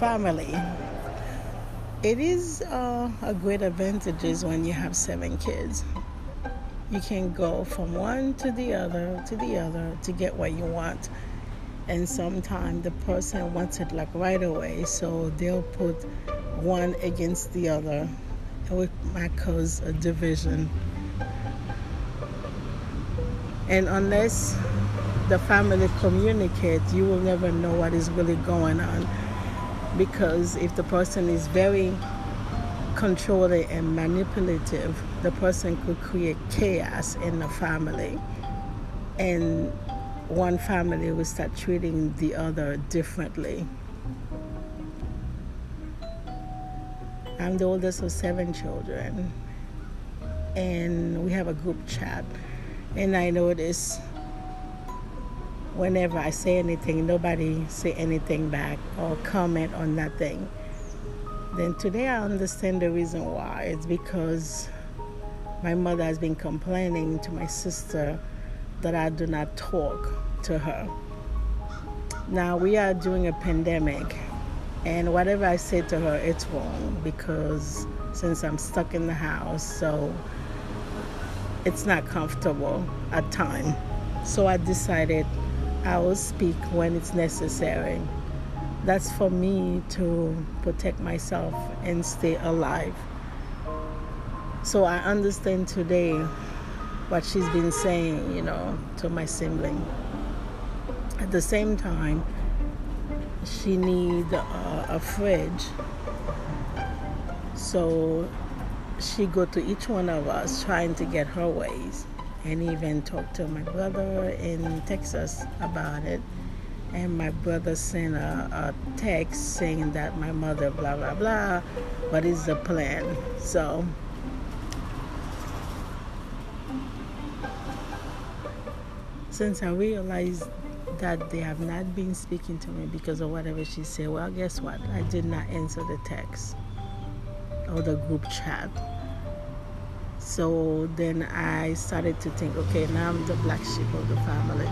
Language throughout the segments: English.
family. It is uh, a great advantage when you have seven kids. You can go from one to the other to the other to get what you want. And sometimes the person wants it like right away, so they'll put one against the other. It might cause a division. And unless the family communicate, you will never know what is really going on. Because if the person is very controlling and manipulative, the person could create chaos in the family. And one family will start treating the other differently. I'm the oldest of seven children, and we have a group chat. And I notice whenever I say anything, nobody say anything back or comment on nothing. Then today I understand the reason why. It's because my mother has been complaining to my sister that I do not talk to her. Now we are doing a pandemic, and whatever I say to her, it's wrong because since I'm stuck in the house, so it's not comfortable at time. So I decided I will speak when it's necessary. That's for me to protect myself and stay alive. So I understand today what she's been saying, you know, to my sibling. At the same time, she need uh, a fridge. So she go to each one of us trying to get her ways and even talked to my brother in Texas about it. And my brother sent a, a text saying that my mother, blah, blah, blah, what is the plan? So, since I realized that they have not been speaking to me because of whatever she said, well, guess what? I did not answer the text or the group chat. So then I started to think, okay, now I'm the black sheep of the family.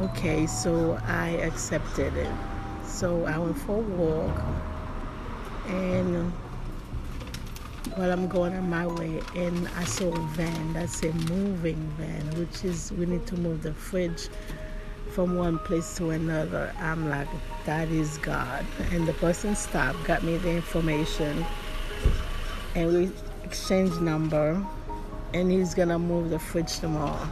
Okay, so I accepted it. So I went for a walk, and while I'm going on my way, and I saw a van. That's a moving van, which is we need to move the fridge from one place to another. I'm like, that is God. And the person stopped, got me the information, and we exchanged number. And he's gonna move the fridge tomorrow.